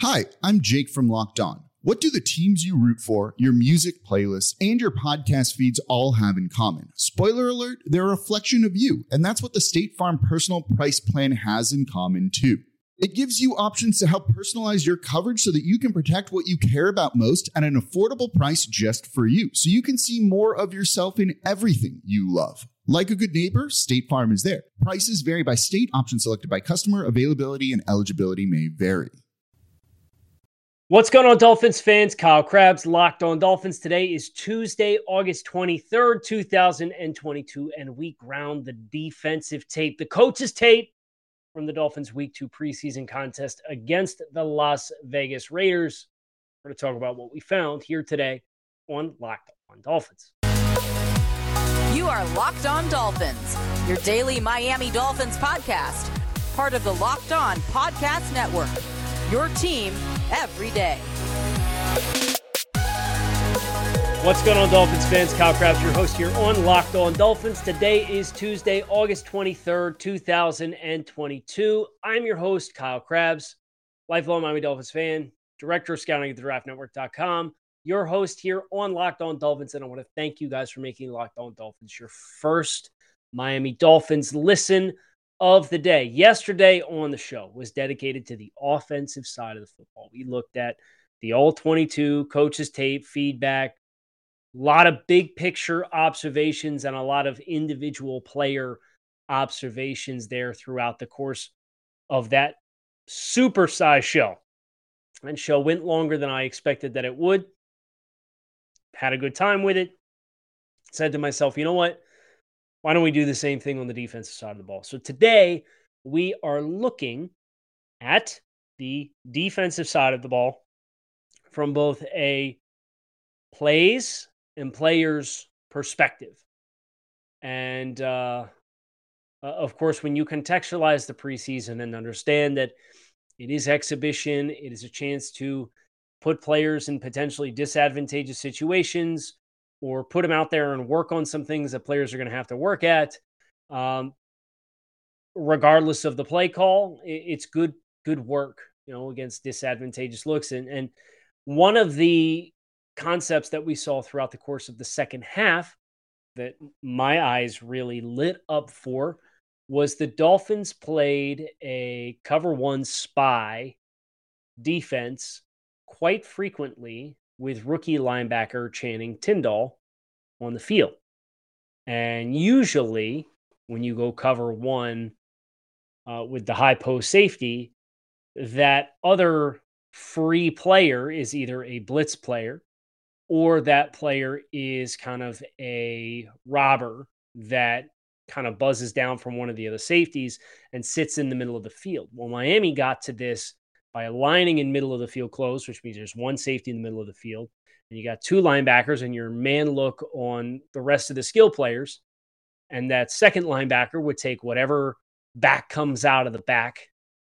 Hi, I'm Jake from Locked On. What do the teams you root for, your music playlists, and your podcast feeds all have in common? Spoiler alert, they're a reflection of you, and that's what the State Farm Personal Price Plan has in common too. It gives you options to help personalize your coverage so that you can protect what you care about most at an affordable price just for you, so you can see more of yourself in everything you love. Like a good neighbor, State Farm is there. Prices vary by state, options selected by customer, availability, and eligibility may vary. What's going on, Dolphins fans? Kyle Crabbs, Locked On Dolphins. Today is Tuesday, August 23rd, 2022, and we ground the defensive tape, the coach's tape from the Dolphins' Week 2 preseason contest against the Las Vegas Raiders. We're going to talk about what we found here today on Locked On Dolphins. You are Locked On Dolphins, your daily Miami Dolphins podcast, part of the Locked On Podcast Network. Your team every day. What's going on, Dolphins fans? Kyle Crabbs, your host here on Locked On Dolphins. Today is Tuesday, August 23rd, 2022. I'm your host, Kyle Crabbs, lifelong Miami Dolphins fan, director of scouting at the draftnetwork.com, your host here on Locked On Dolphins. And I want to thank you guys for making Locked On Dolphins your first Miami Dolphins listen of the day. Yesterday on the show was dedicated to the offensive side of the football. We looked at the all 22 coaches tape, feedback, a lot of big picture observations, and a lot of individual player observations there throughout the course of that super size show. And show went longer than I expected that it would. Had a good time with it. Said to myself, you know what? Why don't we do the same thing on the defensive side of the ball? So today we are looking at the defensive side of the ball from both a plays and players perspective. And uh, uh, of course, when you contextualize the preseason and understand that it is exhibition, it is a chance to put players in potentially disadvantageous situations or put them out there and work on some things that players are going to have to work at. Um, regardless of the play call, it's good good work, you know, against disadvantageous looks. And and one of the concepts that we saw throughout the course of the second half that my eyes really lit up for was the Dolphins played a cover one spy defense quite frequently with rookie linebacker Channing Tindall on the field. And usually, when you go cover one uh, with the high post safety, that other free player is either a blitz player or that player is kind of a robber that kind of buzzes down from one of the other safeties and sits in the middle of the field. Well, Miami got to this by aligning in middle of the field close, which means there's one safety in the middle of the field, and you got two linebackers and your man look on the rest of the skill players. And that second linebacker would take whatever back comes out of the back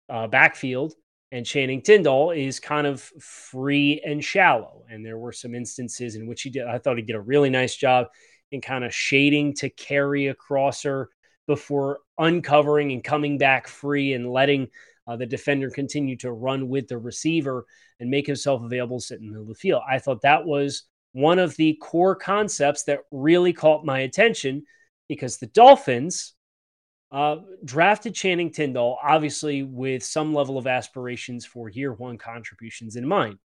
uh, backfield. And Channing Tindall is kind of free and shallow. And there were some instances in which he did, I thought he did a really nice job in kind of shading to carry a crosser before uncovering and coming back free and letting uh, the defender continue to run with the receiver and make himself available sitting in the field. I thought that was one of the core concepts that really caught my attention because the Dolphins uh, drafted Channing Tindall, obviously with some level of aspirations for year one contributions in mind.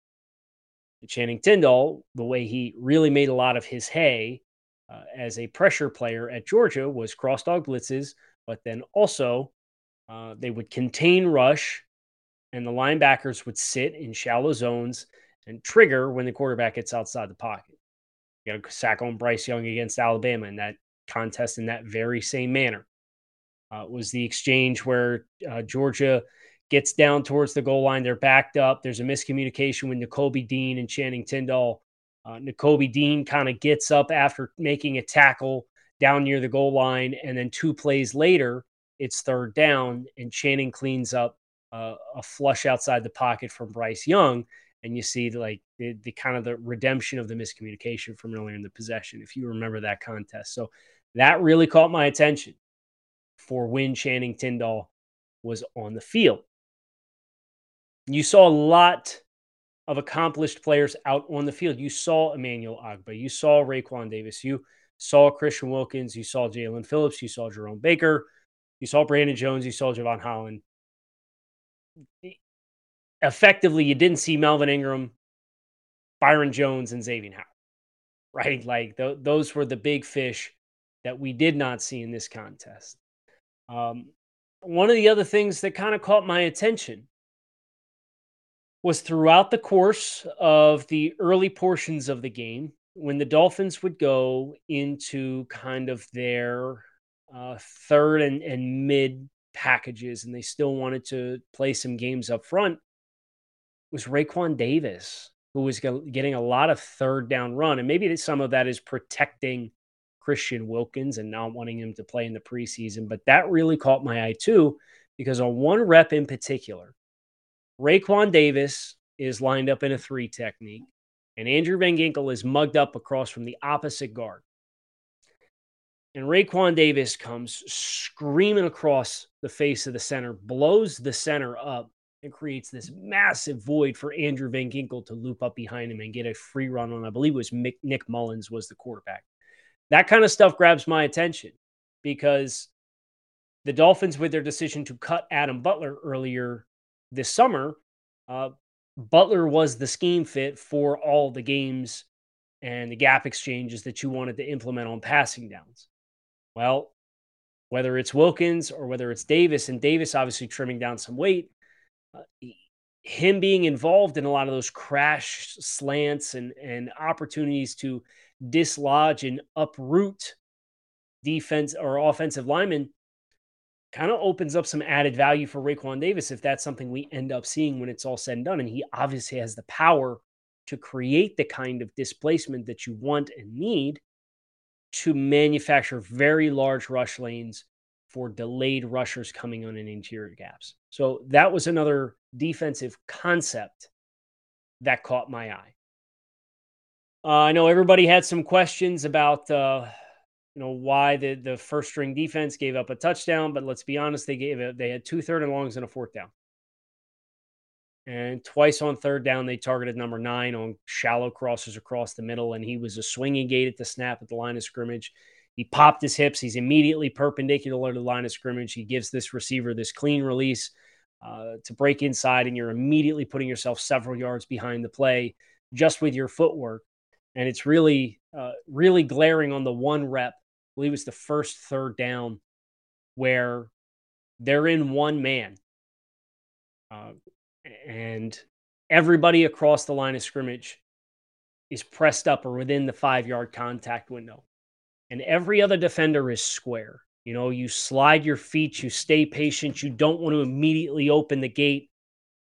Channing Tindall, the way he really made a lot of his hay uh, as a pressure player at Georgia was cross dog blitzes, but then also uh, they would contain rush, and the linebackers would sit in shallow zones and trigger when the quarterback gets outside the pocket. You got a sack on Bryce Young against Alabama in that contest in that very same manner. Uh, was the exchange where uh, Georgia gets down towards the goal line. They're backed up. There's a miscommunication with Nakobe Dean and Channing Tindall. Uh, Nakobe Dean kind of gets up after making a tackle down near the goal line. And then two plays later, it's third down, and Channing cleans up uh, a flush outside the pocket from Bryce Young. And you see like the, the kind of the redemption of the miscommunication from earlier in the possession, if you remember that contest. So that really caught my attention for when Channing Tindall was on the field. You saw a lot of accomplished players out on the field. You saw Emmanuel Ogbah, you saw Raekwon Davis, you saw Christian Wilkins, you saw Jaelan Phillips, you saw Jerome Baker, you saw Brandon Jones, you saw Jevon Holland. Effectively, you didn't see Melvin Ingram, Byron Jones, and Xavier Howard, right? Like th- those were the big fish that we did not see in this contest. Um, one of the other things that kind of caught my attention was throughout the course of the early portions of the game, when the Dolphins would go into kind of their uh, third and, and mid packages, and they still wanted to play some games up front, was Raekwon Davis, who was getting a lot of third down run. And maybe some of that is protecting Christian Wilkins and not wanting him to play in the preseason. But that really caught my eye too, because on one rep in particular, Raekwon Davis is lined up in a three technique, and Andrew Van Ginkel is mugged up across from the opposite guard. And Raekwon Davis comes screaming across the face of the center, blows the center up, and creates this massive void for Andrew Van Ginkel to loop up behind him and get a free run on. I believe it was Mick, Nick Mullens was the quarterback. That kind of stuff grabs my attention because the Dolphins, with their decision to cut Adam Butler earlier this summer, uh, Butler was the scheme fit for all the games and the gap exchanges that you wanted to implement on passing downs. Well, whether it's Wilkins or whether it's Davis, and Davis obviously trimming down some weight, uh, him being involved in a lot of those crash slants and, and opportunities to dislodge and uproot defense or offensive linemen kind of opens up some added value for Raekwon Davis if that's something we end up seeing when it's all said and done. And he obviously has the power to create the kind of displacement that you want and need to manufacture very large rush lanes for delayed rushers coming on in interior gaps. So that was another defensive concept that caught my eye. Uh, I know everybody had some questions about uh, you know why the the first string defense gave up a touchdown, but let's be honest, they gave it. They had two third and longs and a fourth down. And twice on third down, they targeted number nine on shallow crosses across the middle, and he was a swinging gate at the snap at the line of scrimmage. He popped his hips. He's immediately perpendicular to the line of scrimmage. He gives this receiver this clean release uh, to break inside, and you're immediately putting yourself several yards behind the play just with your footwork. And it's really, uh, really glaring on the one rep. I believe it was the first third down where they're in one man. Uh, and everybody across the line of scrimmage is pressed up or within the five yard contact window. And every other defender is square. You know, you slide your feet, you stay patient, you don't want to immediately open the gate.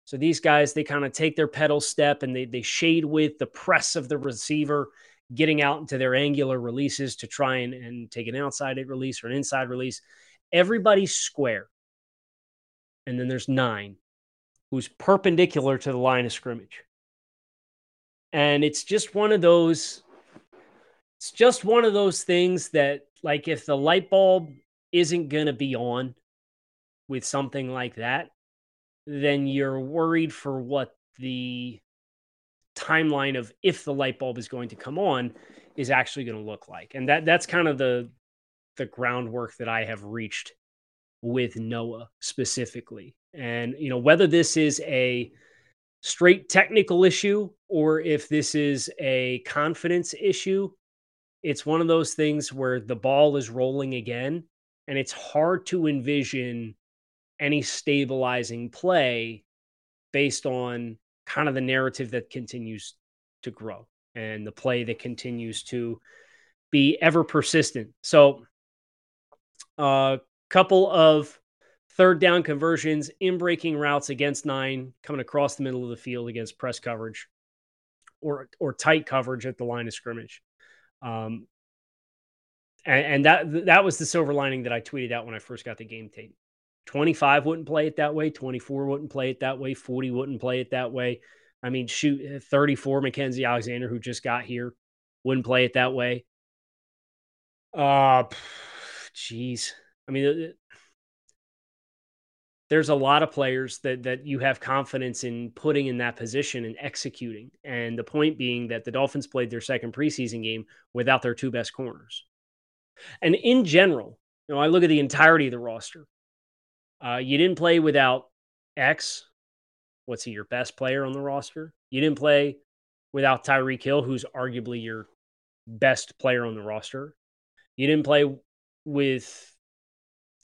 So these guys, they kind of take their pedal step and they, they shade with the press of the receiver, getting out into their angular releases to try and, and take an outside release or an inside release. Everybody's square. And then there's nine who's perpendicular to the line of scrimmage. And it's just one of those it's just one of those things that like if the light bulb isn't going to be on with something like that, then you're worried for what the timeline of if the light bulb is going to come on is actually going to look like. And that that's kind of the the groundwork that I have reached with Noah specifically. And, you know, whether this is a straight technical issue or if this is a confidence issue, it's one of those things where the ball is rolling again and it's hard to envision any stabilizing play based on kind of the narrative that continues to grow. and the play that continues to be ever persistent. So, a uh, couple of third down conversions in breaking routes against nine, coming across the middle of the field against press coverage or or tight coverage at the line of scrimmage. Um, and, and that that was the silver lining that I tweeted out when I first got the game tape. 25 wouldn't play it that way, 24 wouldn't play it that way, 40 wouldn't play it that way. I mean, shoot, 34 Mackenzie Alexander, who just got here, wouldn't play it that way. Uh, jeez. I mean, there's a lot of players that that you have confidence in putting in that position and executing. And the point being that the Dolphins played their second preseason game without their two best corners. And in general, you know, I look at the entirety of the roster. Uh, you didn't play without X. What's he, your best player on the roster? You didn't play without Tyreek Hill, who's arguably your best player on the roster. You didn't play with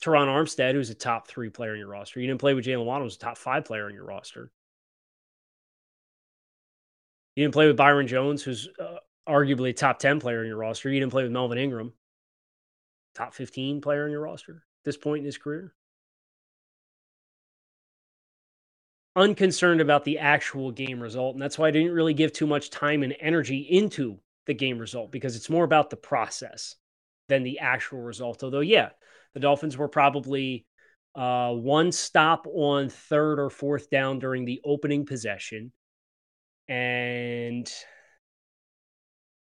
Terron Armstead, who's a top three player in your roster. You didn't play with Jaylen Waddle, who's a top five player in your roster. You didn't play with Byron Jones, who's uh, arguably a top 10 player in your roster. You didn't play with Melvin Ingram, top 15 player in your roster at this point in his career. Unconcerned about the actual game result. And that's why I didn't really give too much time and energy into the game result because it's more about the process than the actual result. Although, yeah, the Dolphins were probably uh, one stop on third or fourth down during the opening possession and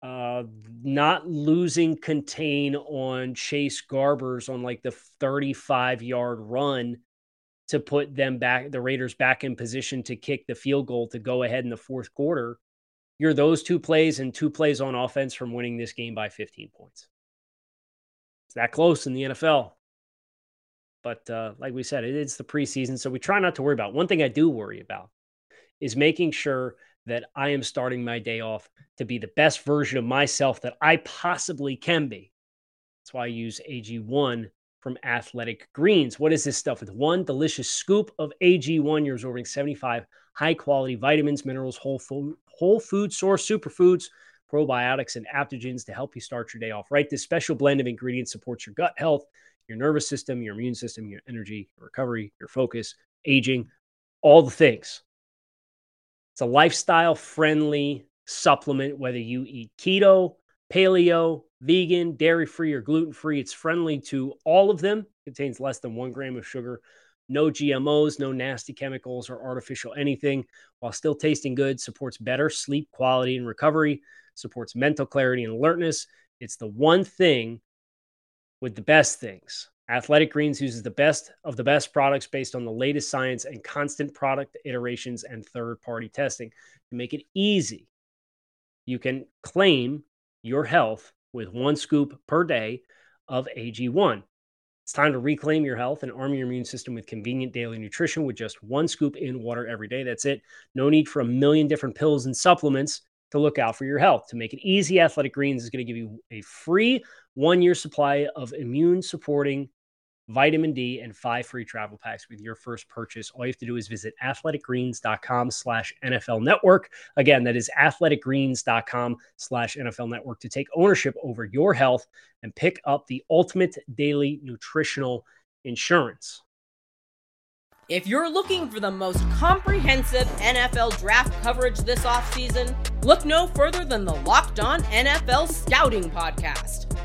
uh, not losing contain on Chase Garbers on like the 35 yard run to put them back, the Raiders back in position to kick the field goal to go ahead in the fourth quarter. You're those two plays and two plays on offense from winning this game by 15 points that close in the NFL. But uh, like we said, it is the preseason, so we try not to worry about. One thing I do worry about is making sure that I am starting my day off to be the best version of myself that I possibly can be. That's why I use AG1 from Athletic Greens. What is this stuff? With one delicious scoop of AG1, you're absorbing 75 high quality vitamins, minerals, whole food, whole food source superfoods probiotics, and adaptogens to help you start your day off right. This special blend of ingredients supports your gut health, your nervous system, your immune system, your energy, your recovery, your focus, aging, all the things. It's a lifestyle friendly supplement, whether you eat keto, paleo, vegan, dairy free, or gluten free. It's friendly to all of them. Contains less than one gram of sugar, no GMOs, no nasty chemicals or artificial anything, while still tasting good, supports better sleep quality and recovery, supports mental clarity and alertness. It's the one thing with the best things. Athletic Greens uses the best of the best products based on the latest science and constant product iterations and third party testing to make it easy. You can claim your health with one scoop per day of AG1. It's time to reclaim your health and arm your immune system with convenient daily nutrition with just one scoop in water every day. That's it. No need for a million different pills and supplements to look out for your health. To make it easy, Athletic Greens is going to give you a free one year supply of immune supporting vitamin D and five free travel packs with your first purchase. All you have to do is visit athleticgreens.com slash NFL network. Again, that is athleticgreens.com slash NFL network to take ownership over your health and pick up the ultimate daily nutritional insurance. If you're looking for the most comprehensive NFL draft coverage this offseason, look no further than the Locked On NFL Scouting Podcast.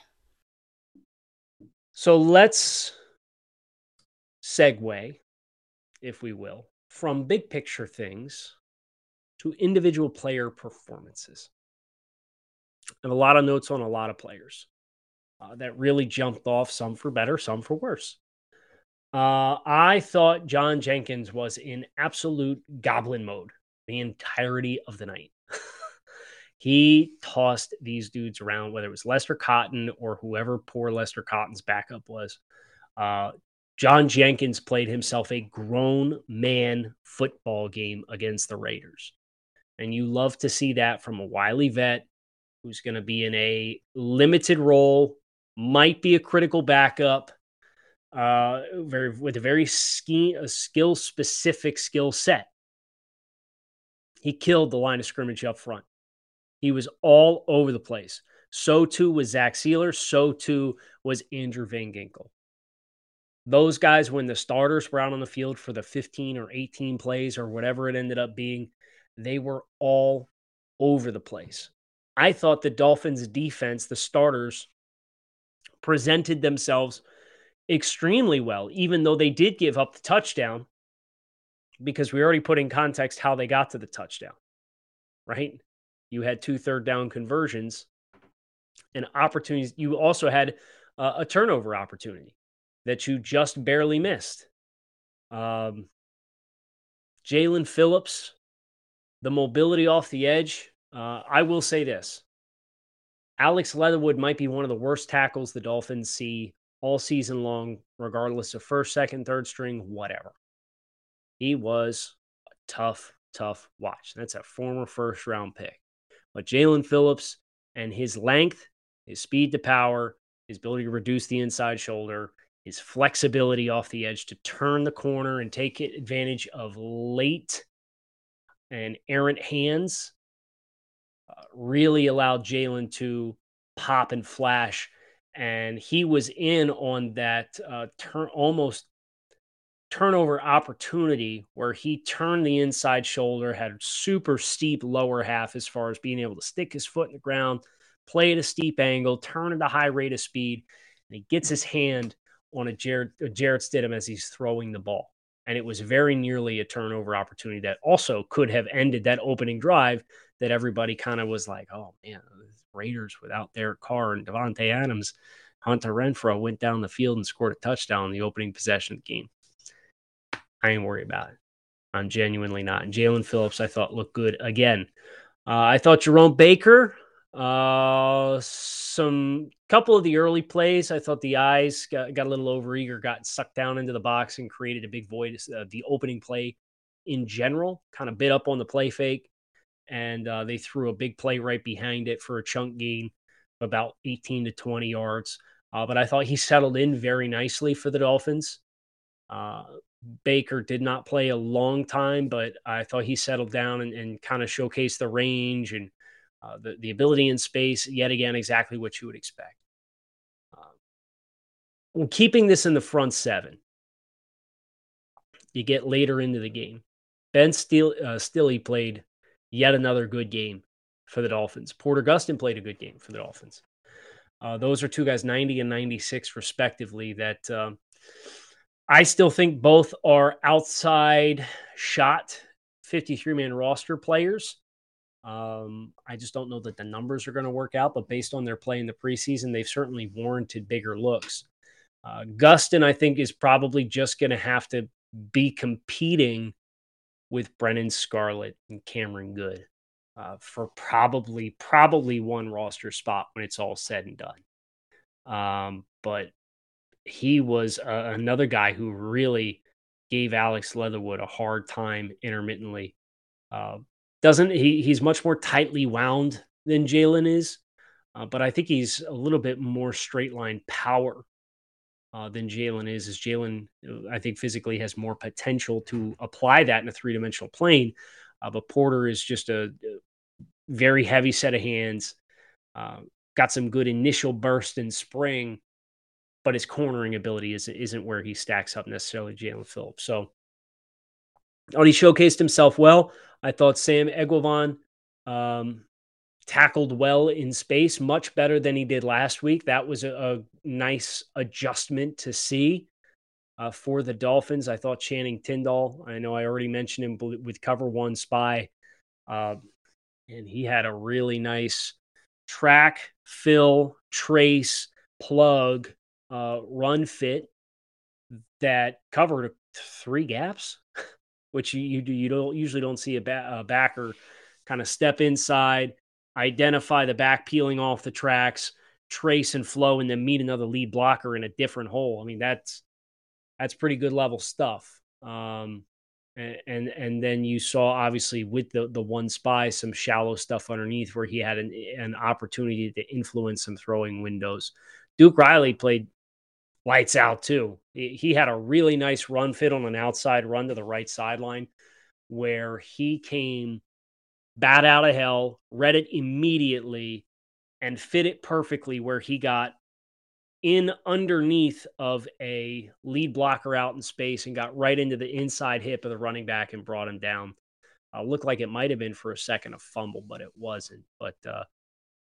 So let's segue, if we will, from big picture things to individual player performances. I have a lot of notes on a lot of players uh, that really jumped off, some for better, some for worse. Uh, I thought John Jenkins was in absolute goblin mode the entirety of the night. He tossed these dudes around, whether it was Lester Cotton or whoever poor Lester Cotton's backup was. Uh, John Jenkins played himself a grown man football game against the Raiders. And you love to see that from a wily vet who's going to be in a limited role, might be a critical backup, uh, very with a very ski, a skill specific skill set. He killed the line of scrimmage up front. He was all over the place. So too was Zach Sieler. So too was Andrew Van Ginkel. Those guys, when the starters were out on the field for the 15 or 18 plays or whatever it ended up being, they were all over the place. I thought the Dolphins defense, the starters, presented themselves extremely well, even though they did give up the touchdown, because we already put in context how they got to the touchdown, right? You had two third down conversions and opportunities. You also had uh, a turnover opportunity that you just barely missed. Um, Jaelan Phillips, the mobility off the edge. Uh, I will say this Alex Leatherwood might be one of the worst tackles the Dolphins see all season long, regardless of first, second, third string, whatever. He was a tough, tough watch. That's a former first round pick. But Jaelan Phillips and his length, his speed to power, his ability to reduce the inside shoulder, his flexibility off the edge to turn the corner and take advantage of late and errant hands uh, really allowed Jaelan to pop and flash. And he was in on that uh, turn almost turnover opportunity where he turned the inside shoulder, had super steep lower half as far as being able to stick his foot in the ground, play at a steep angle, turn at a high rate of speed, and he gets his hand on a Jared, a Jarrett Stidham as he's throwing the ball. And it was very nearly a turnover opportunity that also could have ended that opening drive that everybody kind of was like, oh man, Raiders without Derek Carr and Davante Adams. Hunter Renfrow went down the field and scored a touchdown in the opening possession of the game. I ain't worried about it. I'm genuinely not. And Jaelan Phillips, I thought looked good again. Uh, I thought Jerome Baker uh, some couple of the early plays, I thought the eyes got, got a little overeager, got sucked down into the box and created a big void. Uh, the opening play in general kind of bit up on the play fake, and uh, they threw a big play right behind it for a chunk gain of about 18 to 20 yards. Uh, but I thought he settled in very nicely for the Dolphins. Uh, Baker did not play a long time, but I thought he settled down and, and kind of showcased the range and uh, the, the ability in space, yet again, exactly what you would expect. Um, keeping this in the front seven, you get later into the game. Ben Stille, uh, played yet another good game for the Dolphins. Porter Gustin played a good game for the Dolphins. Uh, those are two guys, 90 and 96, respectively, that um, I still think both are outside shot 53 man roster players. Um, I just don't know that the numbers are going to work out, but based on their play in the preseason, they've certainly warranted bigger looks. Uh, Gustin, I think, is probably just going to have to be competing with Brennan Scarlett and Cameron Goode uh, for probably probably one roster spot when it's all said and done. Um, but he was uh, another guy who really gave Alex Leatherwood a hard time intermittently. Uh, doesn't he? He's much more tightly wound than Jaelan is, uh, but I think he's a little bit more straight line power uh, than Jaelan is. As Jaelan, uh, I think physically has more potential to apply that in a three dimensional plane, uh, but Porter is just a, very heavy set of hands. Got some good initial burst in spring, but his cornering ability is, isn't where he stacks up necessarily Jaelan Phillips. So, oh, he showcased himself well. I thought Sam Eguavoen um, tackled well in space, much better than he did last week. That was a, a nice adjustment to see uh, for the Dolphins. I thought Channing Tindall, I know I already mentioned him with cover one spy, uh, and he had a really nice track, fill, trace, plug, uh, run fit that covered three gaps which you you, you don't usually don't see a, ba- a backer kind of step inside, identify the back peeling off the tracks, trace and flow, and then meet another lead blocker in a different hole. I mean, that's that's pretty good level stuff. Um, and, and and then you saw obviously with the the one spy some shallow stuff underneath where he had an an opportunity to influence some throwing windows. Duke Riley played lights out too. He had a really nice run fit on an outside run to the right sideline where he came bat out of hell, read it immediately, and fit it perfectly where he got in underneath of a lead blocker out in space and got right into the inside hip of the running back and brought him down. Uh, looked like it might have been for a second a fumble, but it wasn't. But uh,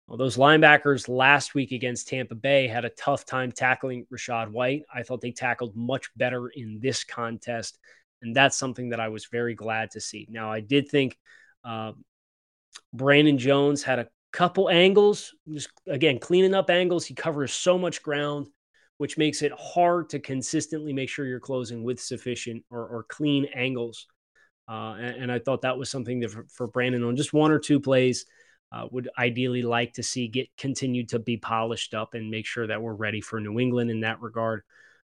well, those linebackers last week against Tampa Bay had a tough time tackling Rachaad White. I thought they tackled much better in this contest, and that's something that I was very glad to see. Now, I did think uh, Brandon Jones had a couple angles, just again, cleaning up angles. He covers so much ground, which makes it hard to consistently make sure you're closing with sufficient or, or clean angles. Uh, and, and, I thought that was something that for, for Brandon on just one or two plays uh, would ideally like to see get continued to be polished up and make sure that we're ready for New England in that regard.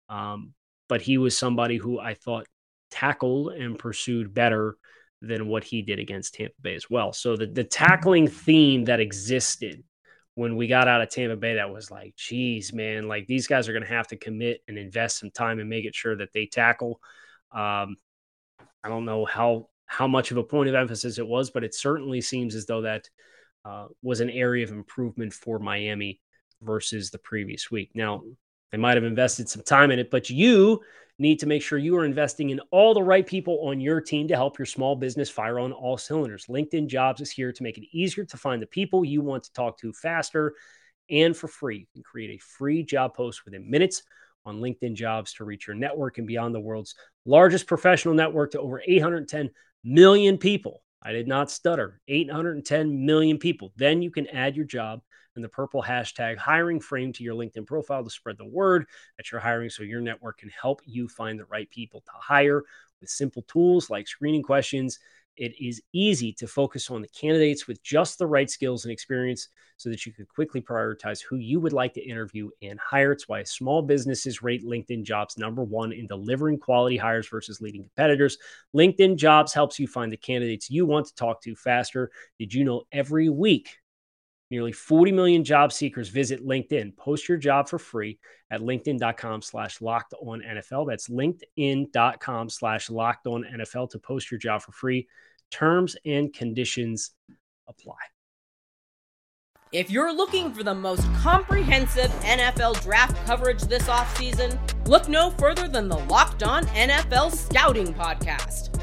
Um, but he was somebody who I thought tackled and pursued better than what he did against Tampa Bay as well. So the, the tackling theme that existed when we got out of Tampa Bay, that was like, geez, man, like these guys are going to have to commit and invest some time and make it sure that they tackle. Um, I don't know how how much of a point of emphasis it was, but it certainly seems as though that uh, was an area of improvement for Miami versus the previous week. Now, they might have invested some time in it, but you need to make sure you are investing in all the right people on your team to help your small business fire on all cylinders. LinkedIn Jobs is here to make it easier to find the people you want to talk to faster and for free. You can create a free job post within minutes on LinkedIn Jobs to reach your network and beyond the world's largest professional network to over 810 million people. I did not stutter. 810 million people. Then you can add your job and the purple hashtag hiring frame to your LinkedIn profile to spread the word that you're hiring so your network can help you find the right people to hire with simple tools like screening questions. It is easy to focus on the candidates with just the right skills and experience so that you can quickly prioritize who you would like to interview and hire. It's why small businesses rate LinkedIn jobs number one in delivering quality hires versus leading competitors. LinkedIn jobs helps you find the candidates you want to talk to faster. Did you know every week Nearly 40 million job seekers visit LinkedIn. Post your job for free at LinkedIn.com slash locked on NFL. That's LinkedIn.com slash locked on NFL to post your job for free. Terms and conditions apply. If you're looking for the most comprehensive NFL draft coverage this offseason, look no further than the Locked On NFL Scouting Podcast.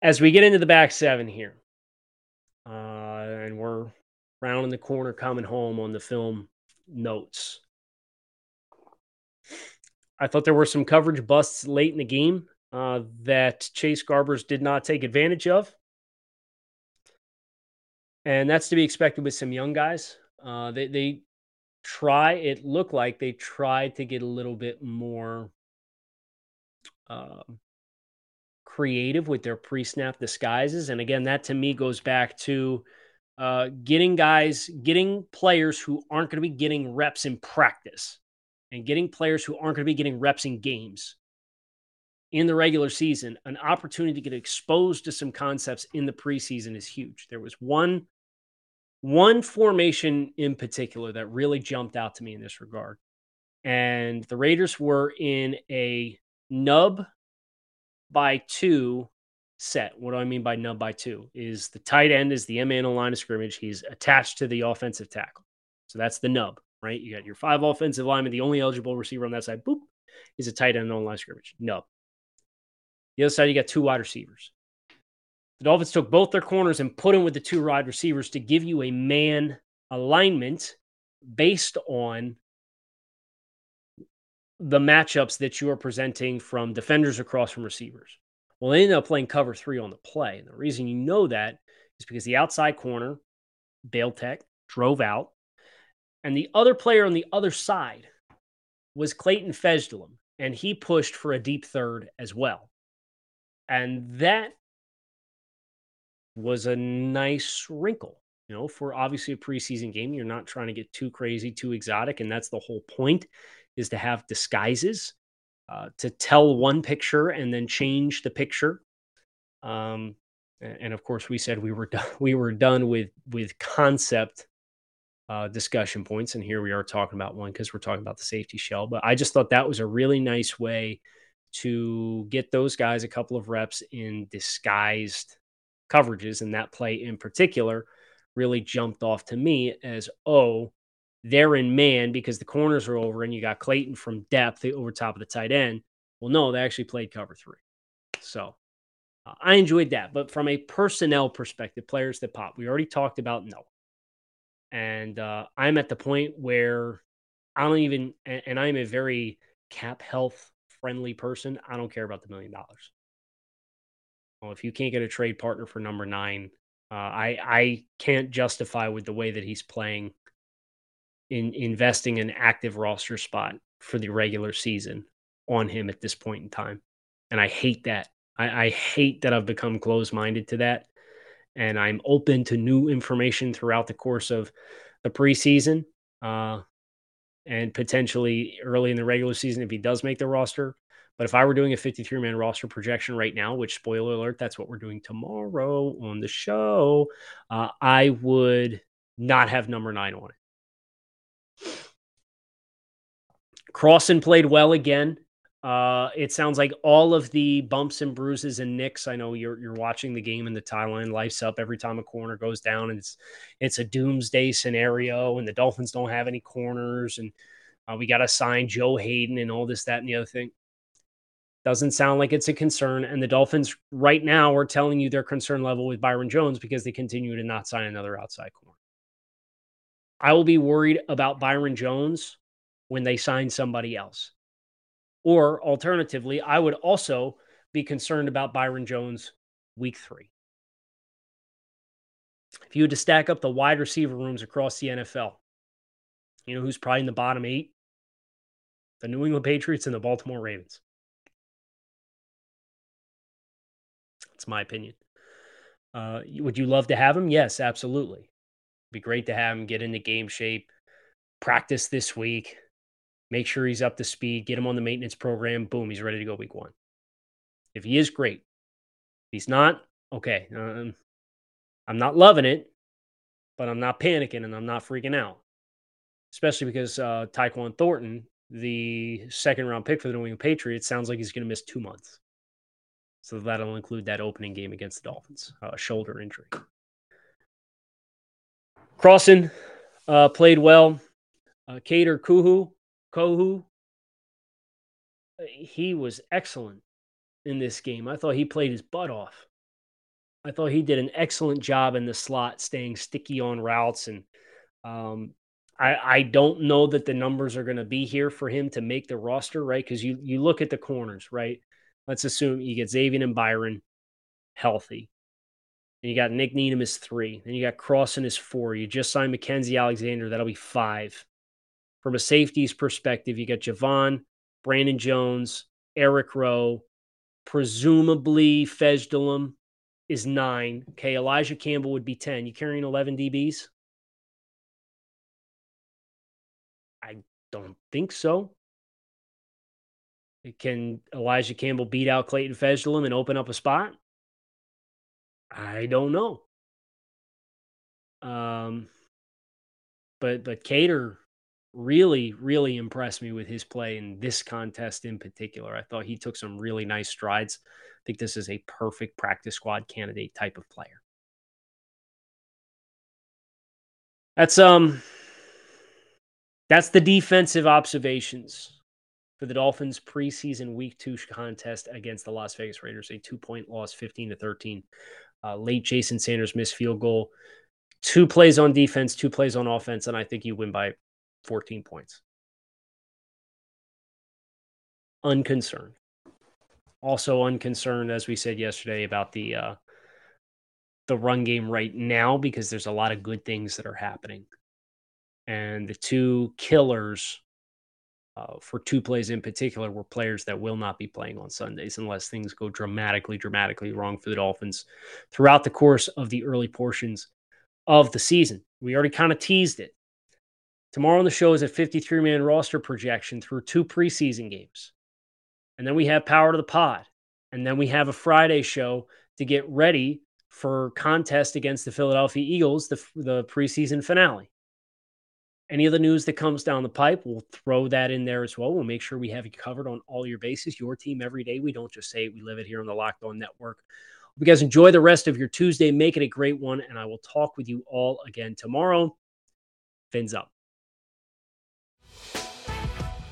As we get into the back seven here, uh, and we're rounding the corner coming home on the film notes. I thought there were some coverage busts late in the game uh, that Chase Garbers did not take advantage of. And that's to be expected with some young guys. Uh, they, they try, it looked like they tried to get a little bit more uh, creative with their pre snap disguises. And again, that to me goes back to uh, getting guys, getting players who aren't going to be getting reps in practice and getting players who aren't going to be getting reps in games in the regular season, an opportunity to get exposed to some concepts in the preseason is huge. There was one one formation in particular that really jumped out to me in this regard. And the Raiders were in a nub by two set. What do I mean by nub by two? Is the tight end is the man on line of scrimmage. He's attached to the offensive tackle. So that's the nub right? You got your five offensive linemen. The only eligible receiver on that side, boop, is a tight end on line of scrimmage. No. The other side, you got two wide receivers. The Dolphins took both their corners and put them with the two wide receivers to give you a man alignment based on the matchups that you are presenting from defenders across from receivers. Well, they ended up playing cover three on the play. And the reason you know that is because the outside corner, Bale Tech, drove out. And the other player on the other side was Clayton Fejedelem, and he pushed for a deep third as well. And that was a nice wrinkle. You know, for obviously a preseason game, you're not trying to get too crazy, too exotic, and that's the whole point is to have disguises uh, to tell one picture and then change the picture. Um, and of course, we said we were done, we were done with with concept uh, discussion points, and here we are talking about one because we're talking about the safety shell. But I just thought that was a really nice way to get those guys a couple of reps in disguised coverages, and that play in particular really jumped off to me as oh, they're in man because the corners are over and you got Clayton from depth over top of the tight end. Well, no, they actually played cover three. So uh, I enjoyed that. But from a personnel perspective, players that pop, we already talked about no. And uh, I'm at the point where I don't even, and, and I'm a very cap health friendly person. I don't care about the million dollars. Well, if you can't get a trade partner for number nine, uh, I I can't justify with the way that he's playing in investing an active roster spot for the regular season on him at this point in time. And I hate that. I, I hate that I've become closed minded to that. And I'm open to new information throughout the course of the preseason uh, and potentially early in the regular season if he does make the roster. But if I were doing a 53 man roster projection right now, which spoiler alert, that's what we're doing tomorrow on the show, uh, I would not have number nine on it. Crossen played well again. Uh, it sounds like all of the bumps and bruises and nicks. I know you're you're watching the game and the timeline lights up every time a corner goes down, and it's it's a doomsday scenario, and the Dolphins don't have any corners, and uh, we got to sign Joe Haden and all this, that, and the other thing. Doesn't sound like it's a concern, and the Dolphins right now are telling you their concern level with Byron Jones because they continue to not sign another outside corner. I will be worried about Byron Jones when they sign somebody else. Or alternatively, I would also be concerned about Byron Jones week three. If you had to stack up the wide receiver rooms across the NFL, you know who's probably in the bottom eight? The New England Patriots and the Baltimore Ravens. That's my opinion. Uh, would you love to have him? Yes, absolutely It'd be great to have him get into game shape, practice this week, make sure he's up to speed, get him on the maintenance program. Boom, he's ready to go week one. If he is great, if he's not, okay. Um, I'm not loving it, but I'm not panicking and I'm not freaking out, especially because uh, Tyquan Thornton, the second round pick for the New England Patriots, sounds like he's going to miss two months. So that'll include that opening game against the Dolphins, uh, shoulder injury. Crossen uh, played well. Uh, Kuhu, Kohou, he was excellent in this game. I thought he played his butt off. I thought he did an excellent job in the slot, staying sticky on routes. And um, I, I don't know that the numbers are going to be here for him to make the roster, right? Because you you look at the corners, right? Let's assume you get Xavier and Byron healthy. And you got Nick Needham is three. and you got Crossen is four. You just signed Mackenzie Alexander. That'll be five. From a safeties perspective, you got Jevon, Brandon Jones, Eric Rowe, presumably Fejedelem is nine. Okay, Elijah Campbell would be 10. You carrying 11 DBs? I don't think so. Can Elijah Campbell beat out Clayton Fejedelem and open up a spot? I don't know. Um, but but Kader really really impressed me with his play in this contest in particular. I thought he took some really nice strides. I think this is a perfect practice squad candidate type of player. That's um that's the defensive observations for the Dolphins preseason week 2 contest against the Las Vegas Raiders, a 2-point loss 15 to 13 Uh, late Jason Sanders missed field goal. Two plays on defense, two plays on offense, and I think you win by 14 points. Unconcerned. Also unconcerned, as we said yesterday, about the uh, the run game right now because there's a lot of good things that are happening. And the two killers uh, for two plays in particular were players that will not be playing on Sundays unless things go dramatically, dramatically wrong for the Dolphins throughout the course of the early portions of the season. We already kind of teased it. Tomorrow on the show is a 53 man roster projection through two preseason games. And then we have Power to the Pod. And then we have a Friday show to get ready for contest against the Philadelphia Eagles, the, the preseason finale. Any of the news that comes down the pipe, we'll throw that in there as well. We'll make sure we have you covered on all your bases, your team every day. We don't just say it, we live it here on the Locked On Network. Hope you guys enjoy the rest of your Tuesday. Make it a great one, and I will talk with you all again tomorrow. Fins up.